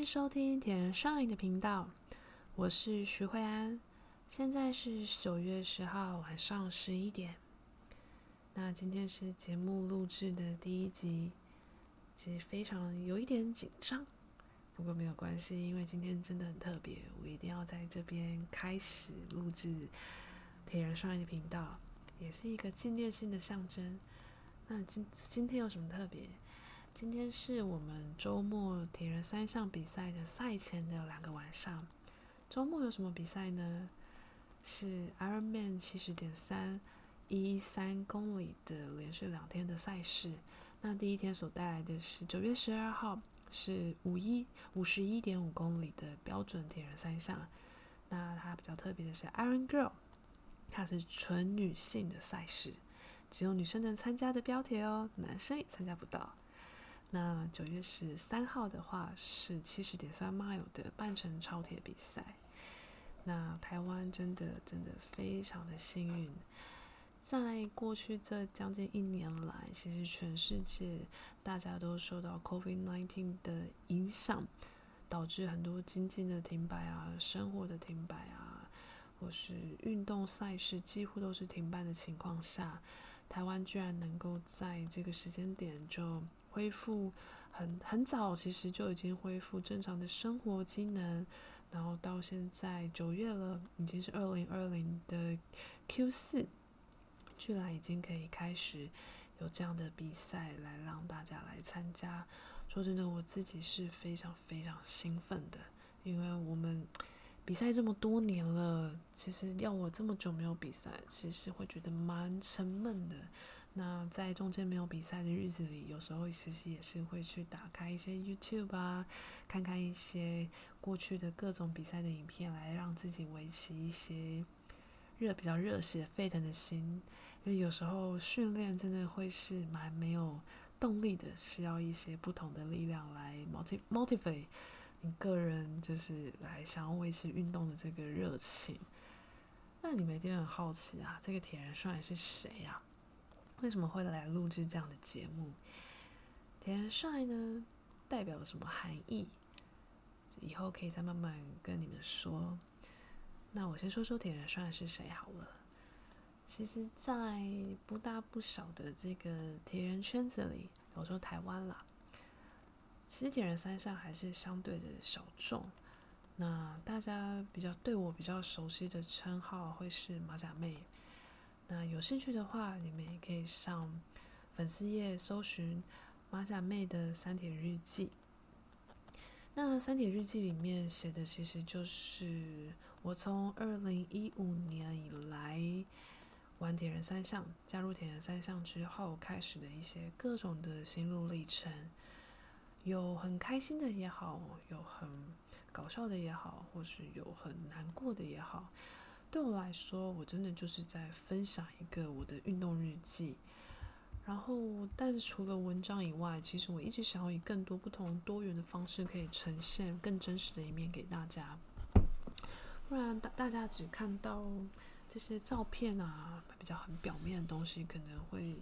迎收听铁人 Shine 的频道，我是徐慧安，现在是九月十号晚上十一点。那今天是节目录制的第一集，其实非常有一点紧张，不过没有关系，因为今天真的很特别，我一定要在这边开始录制铁人 Shine 的频道，也是一个纪念性的象征。那今今天有什么特别？今天是我们周末铁人三项比赛的赛前的两个晚上。周末有什么比赛呢？是 Ironman 七十点三。一三公里的连续两天的赛事，那第一天所带来的是九月十二号是五一五十一点五公里的标准铁人三项，那它比较特别的是 Iron Girl，它是纯女性的赛事，只有女生能参加的标铁哦，男生也参加不到。那九月十三号的话是七十点三 mile 的半程超铁比赛，那台湾真的真的非常的幸运。在过去这将近一年来，其实全世界大家都受到 COVID-19 的影响，导致很多经济的停摆啊，生活的停摆啊，或是运动赛事几乎都是停办的情况下，台湾居然能够在这个时间点就恢复很很早，其实就已经恢复正常的生活机能，然后到现在九月了，已经是二零二零的 Q 四。居然已经可以开始有这样的比赛来让大家来参加。说真的，我自己是非常非常兴奋的，因为我们比赛这么多年了，其实要我这么久没有比赛，其实会觉得蛮沉闷的。那在中间没有比赛的日子里，有时候其实也是会去打开一些 YouTube 啊，看看一些过去的各种比赛的影片，来让自己维持一些热比较热血沸腾的心。因为有时候训练真的会是蛮没有动力的，需要一些不同的力量来 motivate motivate 你个人，就是来想要维持运动的这个热情。那你们一定很好奇啊，这个铁人 Shine 是谁呀？为什么会来录制这样的节目？铁人 Shine 呢，代表什么含义？以后可以再慢慢跟你们说。那我先说说铁人帅是谁好了。其实，在不大不小的这个铁人圈子里，我说台湾啦，其实铁人三项还是相对的小众。那大家比较对我比较熟悉的称号会是马甲妹。那有兴趣的话，你们也可以上粉丝页搜寻马甲妹的三铁日记。那三铁日记里面写的，其实就是我从二零一五年以来。玩铁人三项，加入铁人三项之后，开始的一些各种的心路历程，有很开心的也好，有很搞笑的也好，或是有很难过的也好。对我来说，我真的就是在分享一个我的运动日记。然后，但除了文章以外，其实我一直想要以更多不同多元的方式，可以呈现更真实的一面给大家。不然大大家只看到。这些照片啊，比较很表面的东西，可能会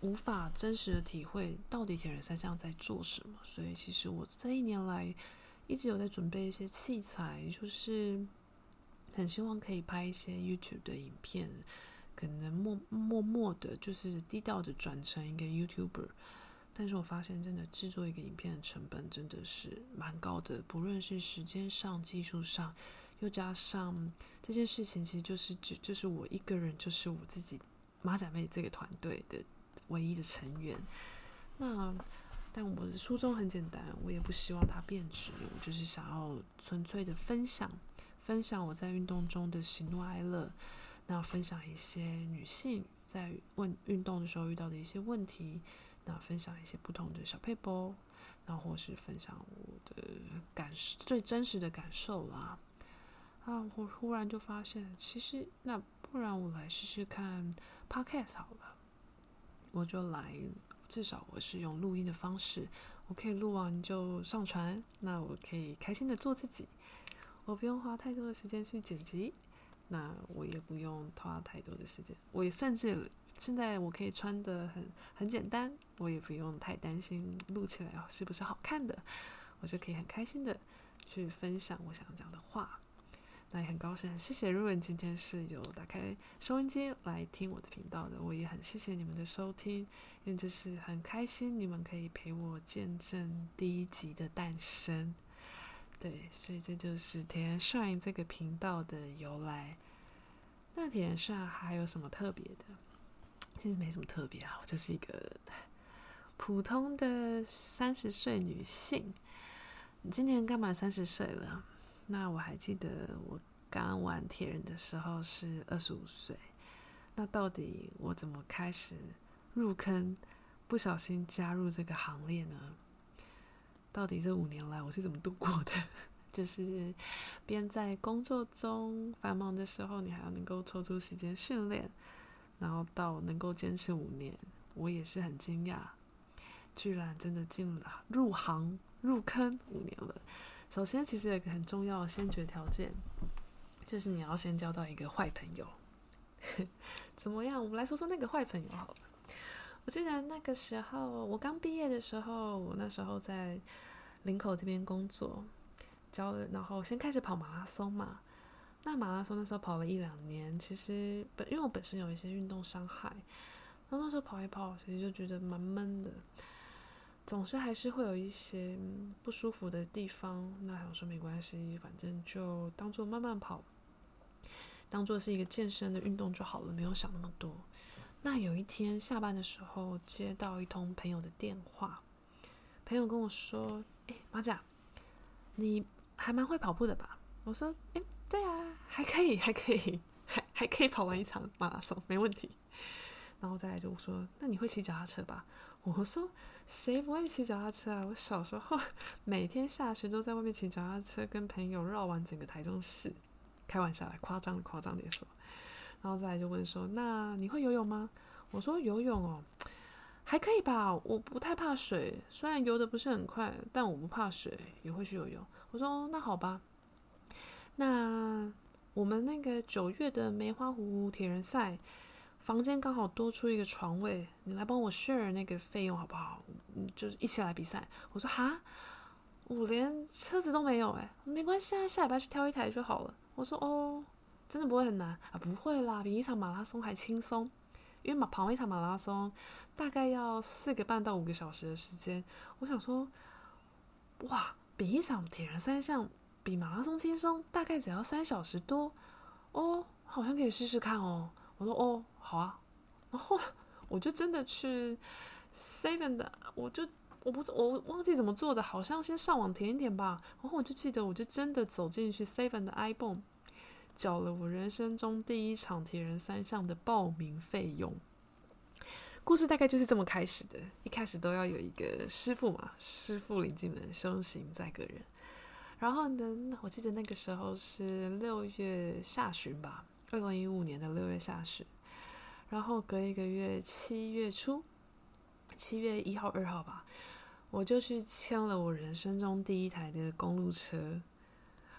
无法真实的体会到底铁人三项在做什么。所以，其实我这一年来一直有在准备一些器材，就是很希望可以拍一些 YouTube 的影片，可能默默默的，就是低调的转成一个 YouTuber。但是我发现，真的制作一个影片的成本真的是蛮高的，不论是时间上、技术上。又加上这件事情，其实就是只就是我一个人，就是我自己马仔妹这个团队的唯一的成员。那但我的初衷很简单，我也不希望它变质，我就是想要纯粹的分享，分享我在运动中的喜怒哀乐，那分享一些女性在问运动的时候遇到的一些问题，那分享一些不同的小撇步，那或是分享我的感受，最真实的感受啦。啊！我忽然就发现，其实那不然我来试试看 Podcast 好了。我就来，至少我是用录音的方式，我可以录完就上传。那我可以开心的做自己，我不用花太多的时间去剪辑，那我也不用花太多的时间。我也甚至现在我可以穿得很很简单，我也不用太担心录起来是不是好看的。我就可以很开心的去分享我想讲的话。那也很高兴，谢谢。如果你今天是有打开收音机来听我的频道的，我也很谢谢你们的收听，因为就是很开心你们可以陪我见证第一集的诞生。对，所以这就是铁人 Shine 这个频道的由来。那铁人 Shine 还有什么特别的？其实没什么特别啊，我就是一个普通的三十岁女性。你今年刚满三十岁了。那我还记得我刚玩铁人的时候是二十五岁，那到底我怎么开始入坑，不小心加入这个行列呢？到底这五年来我是怎么度过的？就是边在工作中繁忙的时候，你还要能够抽出时间训练，然后到能够坚持五年，我也是很惊讶，居然真的进了入行入坑五年了。首先，其实有一个很重要的先决条件，就是你要先交到一个坏朋友。怎么样？我们来说说那个坏朋友好了。我记得那个时候，我刚毕业的时候，我那时候在林口这边工作，教了，然后先开始跑马拉松嘛。那马拉松那时候跑了一两年，其实本因为我本身有一些运动伤害，然后那时候跑一跑，其实就觉得蛮闷的。总是还是会有一些不舒服的地方，那想说没关系，反正就当做慢慢跑，当做是一个健身的运动就好了，没有想那么多。那有一天下班的时候，接到一通朋友的电话，朋友跟我说：“哎，马甲，你还蛮会跑步的吧？”我说：“哎，对啊，还可以，还可以，还还可以跑完一场马拉松，没问题。”然后再来就说：“那你会骑脚踏车吧？”我说：“谁不会骑脚踏车啊？我小时候每天下学都在外面骑脚踏车，跟朋友绕完整个台中市。开玩笑来，夸张的夸张点说。然后再来就问说：‘那你会游泳吗？’我说：‘游泳哦，还可以吧。我不太怕水，虽然游得不是很快，但我不怕水，也会去游泳。’我说：‘，那好吧。’那我们那个九月的梅花湖铁人赛。”房间刚好多出一个床位，你来帮我 share 那个费用好不好？嗯，就是一起来比赛。我说哈，我连车子都没有哎，没关系啊，下礼拜去挑一台就好了。我说哦，真的不会很难啊？不会啦，比一场马拉松还轻松，因为马跑一场马拉松大概要四个半到五个小时的时间。我想说，哇，比一场铁人三项比马拉松轻松，大概只要三小时多哦，好像可以试试看哦。我说哦。好啊，然后我就真的去 Seven 的，我就我不我忘记怎么做的，好像先上网填一填吧。然后我就记得，我就真的走进去 Seven 的 ibon，缴了我人生中第一场铁人三项的报名费用。故事大概就是这么开始的，一开始都要有一个师傅嘛，师傅领进门，修行在个人。然后呢，我记得那个时候是六月下旬吧，二零一五年的六月下旬。然后隔一个月，七月初，七月一号、二号吧，我就去签了我人生中第一台的公路车。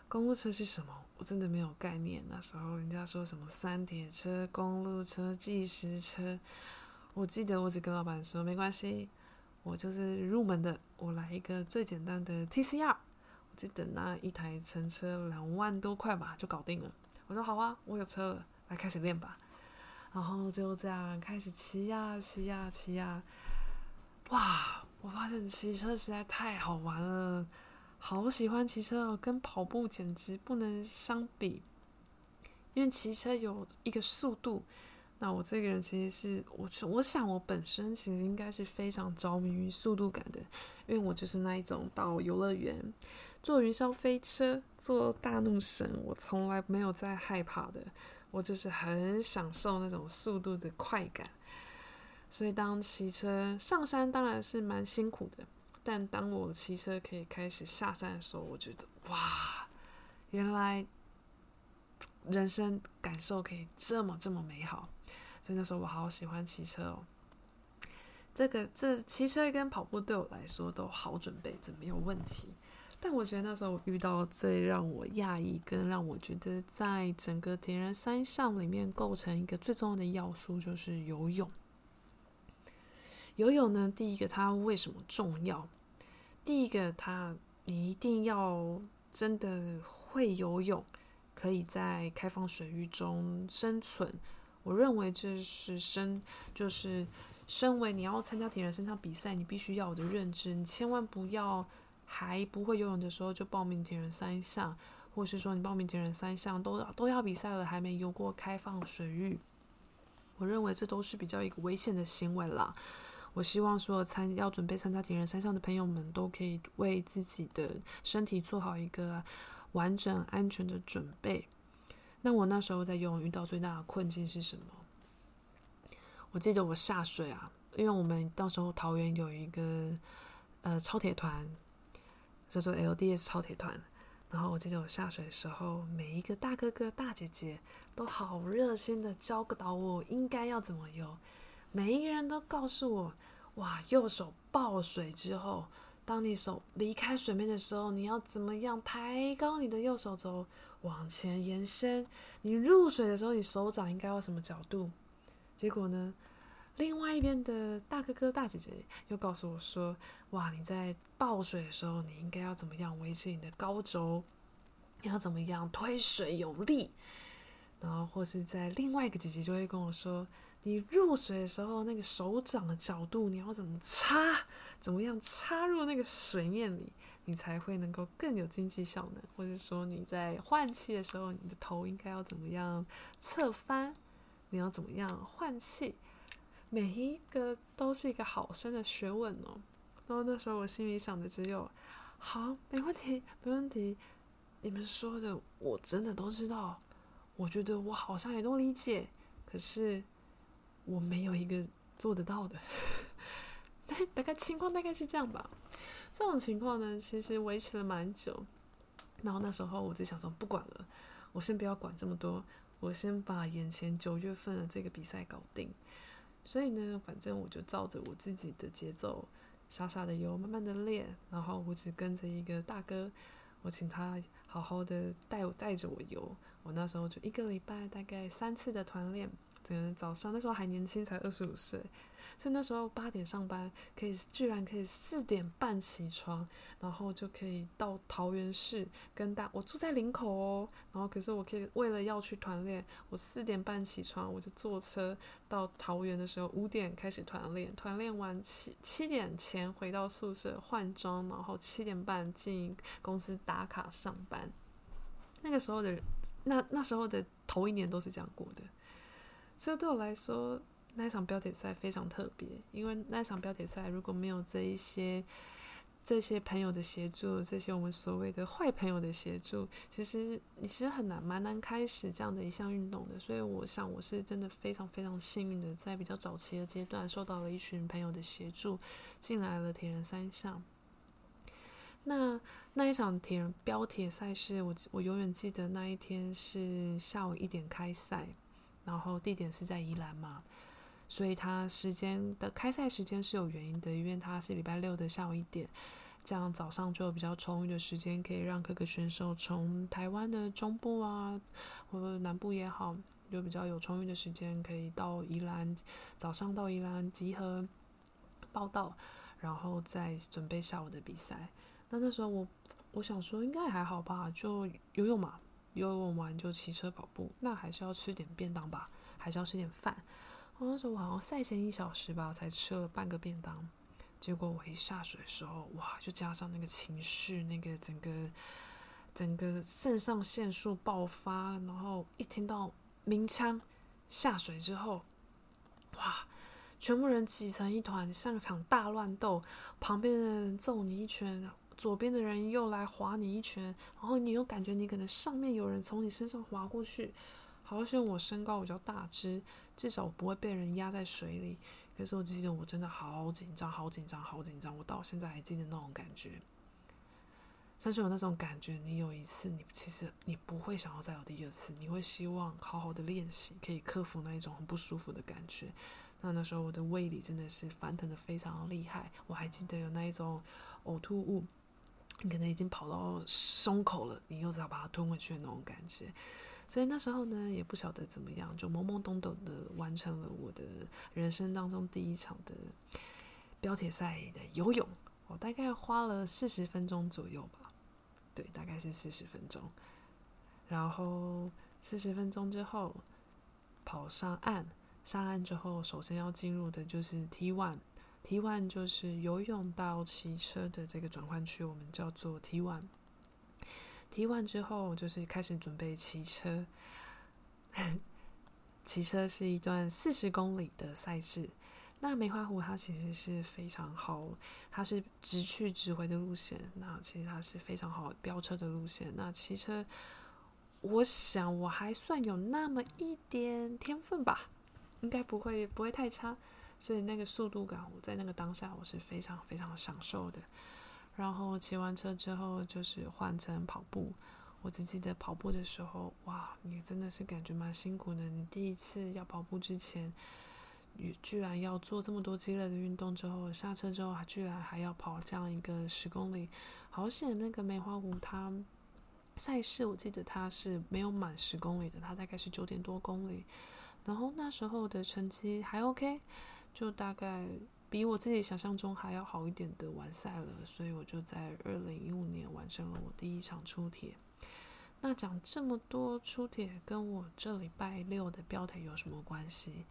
公路车是什么？我真的没有概念。那时候人家说什么三铁车、公路车、计时车，我记得我只跟老板说没关系，我就是入门的，我来一个最简单的 TCR。我记得那一台乘车两万多块吧，就搞定了。我说好啊，我有车了，来开始练吧。然后就这样开始骑呀骑呀骑呀，哇！我发现骑车实在太好玩了，好喜欢骑车哦，跟跑步简直不能相比。因为骑车有一个速度，那我这个人其实是我，我想我本身其实应该是非常着迷于速度感的，因为我就是那一种到游乐园坐云霄飞车、坐大怒神，我从来没有在害怕的。我就是很享受那种速度的快感，所以当骑车上山当然是蛮辛苦的，但当我骑车可以开始下山的时候，我觉得哇，原来人生感受可以这么这么美好，所以那时候我好喜欢骑车哦。这个这骑车跟跑步对我来说都好准备，这没有问题。但我觉得那时候我遇到最让我讶异，跟让我觉得在整个铁人三项里面构成一个最重要的要素，就是游泳。游泳呢，第一个它为什么重要？第一个它你一定要真的会游泳，可以在开放水域中生存。我认为这是身，就是身为你要参加铁人三项比赛，你必须要有的认知。你千万不要还不会游泳的时候就报名铁人三项，或是说你报名铁人三项都都要比赛了，还没游过开放水域。我认为这都是比较一个危险的行为啦。我希望所有参要准备参加铁人三项的朋友们都可以为自己的身体做好一个完整安全的准备。那我那时候在游泳遇到最大的困境是什么？我记得我下水啊，因为我们到时候桃园有一个呃超铁团，叫做 LDS 超铁团。然后我记得我下水的时候，每一个大哥哥大姐姐都好热心的教导我应该要怎么游。每一个人都告诉我，哇，右手抱水之后，当你手离开水面的时候，你要怎么样抬高你的右手肘？往前延伸，你入水的时候，你手掌应该要什么角度？结果呢，另外一边的大哥哥大姐姐又告诉我说：“哇，你在抱水的时候，你应该要怎么样维持你的高肘？要怎么样推水有力？”然后或是在另外一个姐姐就会跟我说：“你入水的时候，那个手掌的角度，你要怎么插？怎么样插入那个水面里？”你才会能够更有经济效能，或者说你在换气的时候，你的头应该要怎么样侧翻？你要怎么样换气？每一个都是一个好深的学问哦。然后那时候我心里想的只有：好，没问题，没问题。你们说的我真的都知道，我觉得我好像也都理解，可是我没有一个做得到的。对，大概情况大概是这样吧。这种情况呢，其实维持了蛮久。然后那时候我就想说，不管了，我先不要管这么多，我先把眼前九月份的这个比赛搞定。所以呢，反正我就照着我自己的节奏，傻傻的游，慢慢的练。然后我只跟着一个大哥，我请他好好的带我带着我游。我那时候就一个礼拜大概三次的团练。可能早上那时候还年轻，才二十五岁，所以那时候八点上班，可以居然可以四点半起床，然后就可以到桃园市跟大。我住在林口哦，然后可是我可以为了要去团练，我四点半起床，我就坐车到桃园的时候五点开始团练，团练完七七点前回到宿舍换装，然后七点半进公司打卡上班。那个时候的，那那时候的头一年都是这样过的。所以对我来说，那一场标铁赛非常特别，因为那一场标铁赛如果没有这一些这些朋友的协助，这些我们所谓的坏朋友的协助，其实你是很难蛮难开始这样的一项运动的。所以我想，我是真的非常非常幸运的，在比较早期的阶段，受到了一群朋友的协助，进来了铁人三项。那那一场铁人标铁赛事，我我永远记得那一天是下午一点开赛。然后地点是在宜兰嘛，所以它时间的开赛时间是有原因的，因为它是礼拜六的下午一点，这样早上就有比较充裕的时间，可以让各个选手从台湾的中部啊，或者南部也好，就比较有充裕的时间，可以到宜兰，早上到宜兰集合报到，然后再准备下午的比赛。那那时候我我想说应该还好吧，就游泳嘛。游泳完就骑车跑步，那还是要吃点便当吧，还是要吃点饭。我那时候我好像赛前一小时吧，才吃了半个便当。结果我一下水的时候，哇，就加上那个情绪，那个整个整个肾上腺素爆发，然后一听到鸣枪下水之后，哇，全部人挤成一团，像场大乱斗，旁边的人揍你一拳。左边的人又来划你一拳，然后你又感觉你可能上面有人从你身上划过去。好像我身高比较大只，至少我不会被人压在水里。可是我记得我真的好紧张，好紧张，好紧张。我到现在还记得那种感觉。但是有那种感觉，你有一次，你其实你不会想要再有第二次，你会希望好好的练习，可以克服那一种很不舒服的感觉。那那时候我的胃里真的是翻腾的非常厉害，我还记得有那一种呕吐物。你可能已经跑到胸口了，你又只好把它吞回去的那种感觉。所以那时候呢，也不晓得怎么样，就懵懵懂懂的完成了我的人生当中第一场的标铁赛的游泳。我大概花了四十分钟左右吧，对，大概是四十分钟。然后四十分钟之后跑上岸，上岸之后首先要进入的就是 T one T one 就是游泳到骑车的这个转换区，我们叫做 T one。T one 之后就是开始准备骑车，骑车是一段四十公里的赛事。那梅花湖它其实是非常好，它是直去直回的路线。那其实它是非常好飙车的路线。那骑车，我想我还算有那么一点天分吧，应该不会不会太差。所以那个速度感，我在那个当下我是非常非常享受的。然后骑完车之后就是换成跑步。我只记得跑步的时候，哇，你真的是感觉蛮辛苦的。你第一次要跑步之前。居然要做这么多激烈的运动之后，下车之后还居然还要跑这样一个十公里，好险！那个梅花湖它赛事，我记得它是没有满十公里的，它大概是九点多公里。然后那时候的成绩还 OK，就大概比我自己想象中还要好一点的完赛了，所以我就在二零一五年完成了我第一场初铁。那讲这么多初铁，跟我这礼拜六的标铁有什么关系？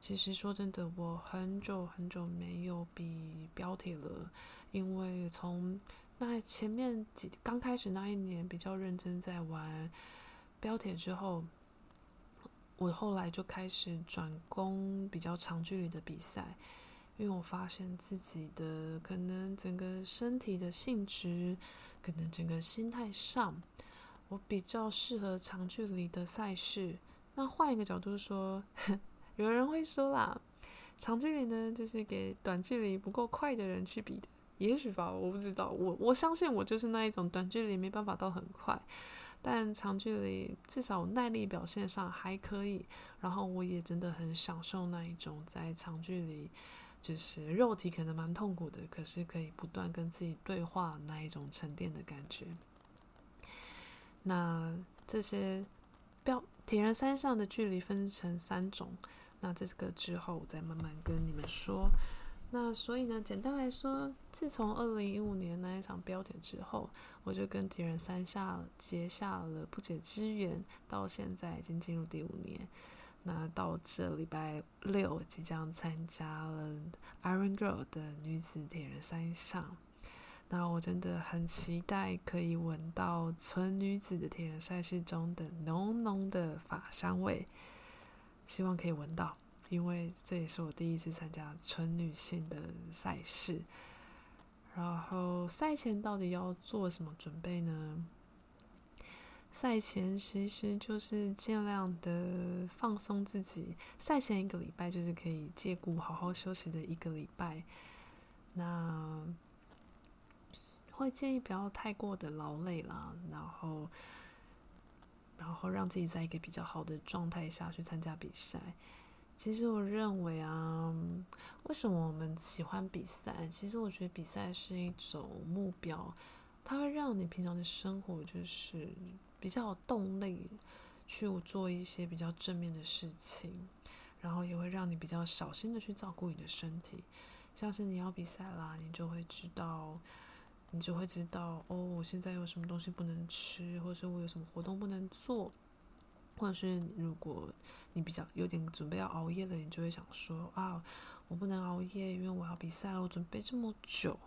其实说真的，我很久很久没有比标铁了，因为从那前面几刚开始那一年比较认真在玩标铁之后，我后来就开始转攻比较长距离的比赛，因为我发现自己的可能整个身体的性质，可能整个心态上，我比较适合长距离的赛事。那换一个角度说，有人会说啦，长距离呢，就是给短距离不够快的人去比的。也许吧，我不知道。我我相信我就是那一种短距离没办法到很快，但长距离至少耐力表现上还可以。然后我也真的很享受那一种在长距离，就是肉体可能蛮痛苦的，可是可以不断跟自己对话那一种沉淀的感觉。那这些标铁人三项的距离分成三种。那这个之后我再慢慢跟你们说。那所以呢，简单来说，自从二零一五年那一场标点之后，我就跟铁人三项结下了不解之缘，到现在已经进入第五年。那到这礼拜六即将参加了 Iron Girl 的女子铁人三项，那我真的很期待可以闻到纯女子的铁人赛事中的浓浓的法香味。希望可以闻到，因为这也是我第一次参加纯女性的赛事。然后赛前到底要做什么准备呢？赛前其实就是尽量的放松自己。赛前一个礼拜就是可以借故好好休息的一个礼拜。那会建议不要太过的劳累啦，然后。然后让自己在一个比较好的状态下去参加比赛。其实我认为啊，为什么我们喜欢比赛？其实我觉得比赛是一种目标，它会让你平常的生活就是比较有动力去做一些比较正面的事情，然后也会让你比较小心的去照顾你的身体。像是你要比赛啦，你就会知道。你就会知道哦，我现在有什么东西不能吃，或者是我有什么活动不能做，或者是如果你比较有点准备要熬夜了，你就会想说啊，我不能熬夜，因为我要比赛了，我准备这么久，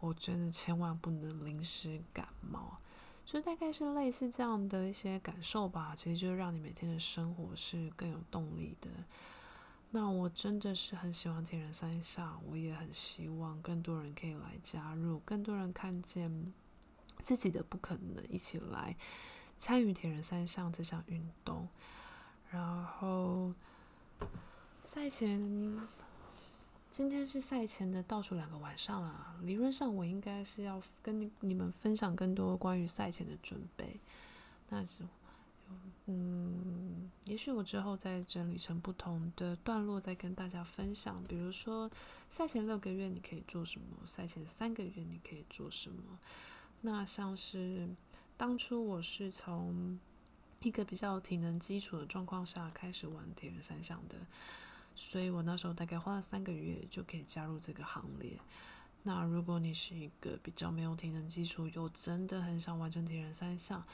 我真的千万不能临时感冒，就大概是类似这样的一些感受吧。其实就是让你每天的生活是更有动力的。那我真的是很喜欢铁人三项，我也很希望更多人可以来加入，更多人看见自己的不可能，一起来参与铁人三项这项运动。然后赛前，今天是赛前的倒数两个晚上啊，理论上我应该是要跟你你们分享更多关于赛前的准备，那是。嗯，也许我之后再整理成不同的段落，再跟大家分享。比如说，赛前六个月你可以做什么？赛前三个月你可以做什么？那像是当初我是从一个比较体能基础的状况下开始玩铁人三项的，所以我那时候大概花了三个月就可以加入这个行列。那如果你是一个比较没有体能基础，又真的很想完成铁人三项，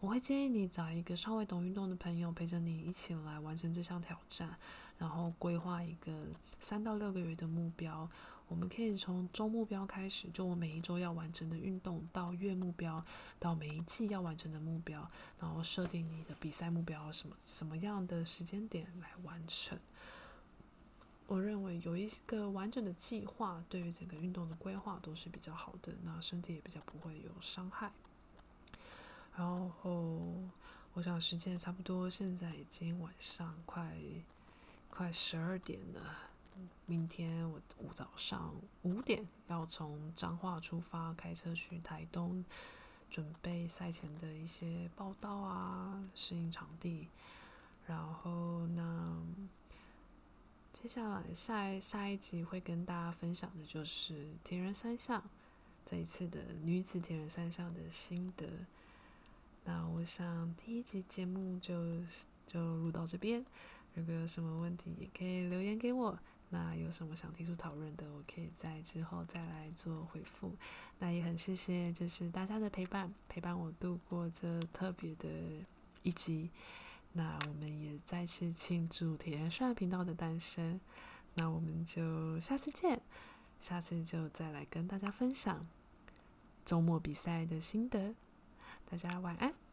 我会建议你找一个稍微懂运动的朋友陪着你一起来完成这项挑战，然后规划一个三到六个月的目标。我们可以从周目标开始，就我每一周要完成的运动，到月目标，到每一季要完成的目标，然后设定你的比赛目标，什么什么样的时间点来完成。我认为有一个完整的计划，对于整个运动的规划都是比较好的，那身体也比较不会有伤害。然后，我想时间差不多，现在已经晚上快快十二点了。明天我五早上五点要从彰化出发，开车去台东，准备赛前的一些报道啊，适应场地。然后呢，接下来下下一集会跟大家分享的就是铁人三项这一次的女子铁人三项的心得。那我想第一集节目就就录到这边，如果有什么问题也可以留言给我。那有什么想提出讨论的，我可以在之后再来做回复。那也很谢谢，就是大家的陪伴，陪伴我度过这特别的一集。那我们也再次庆祝铁人 Shine 频道的诞生。那我们就下次见，下次就再来跟大家分享周末比赛的心得。大家晚安。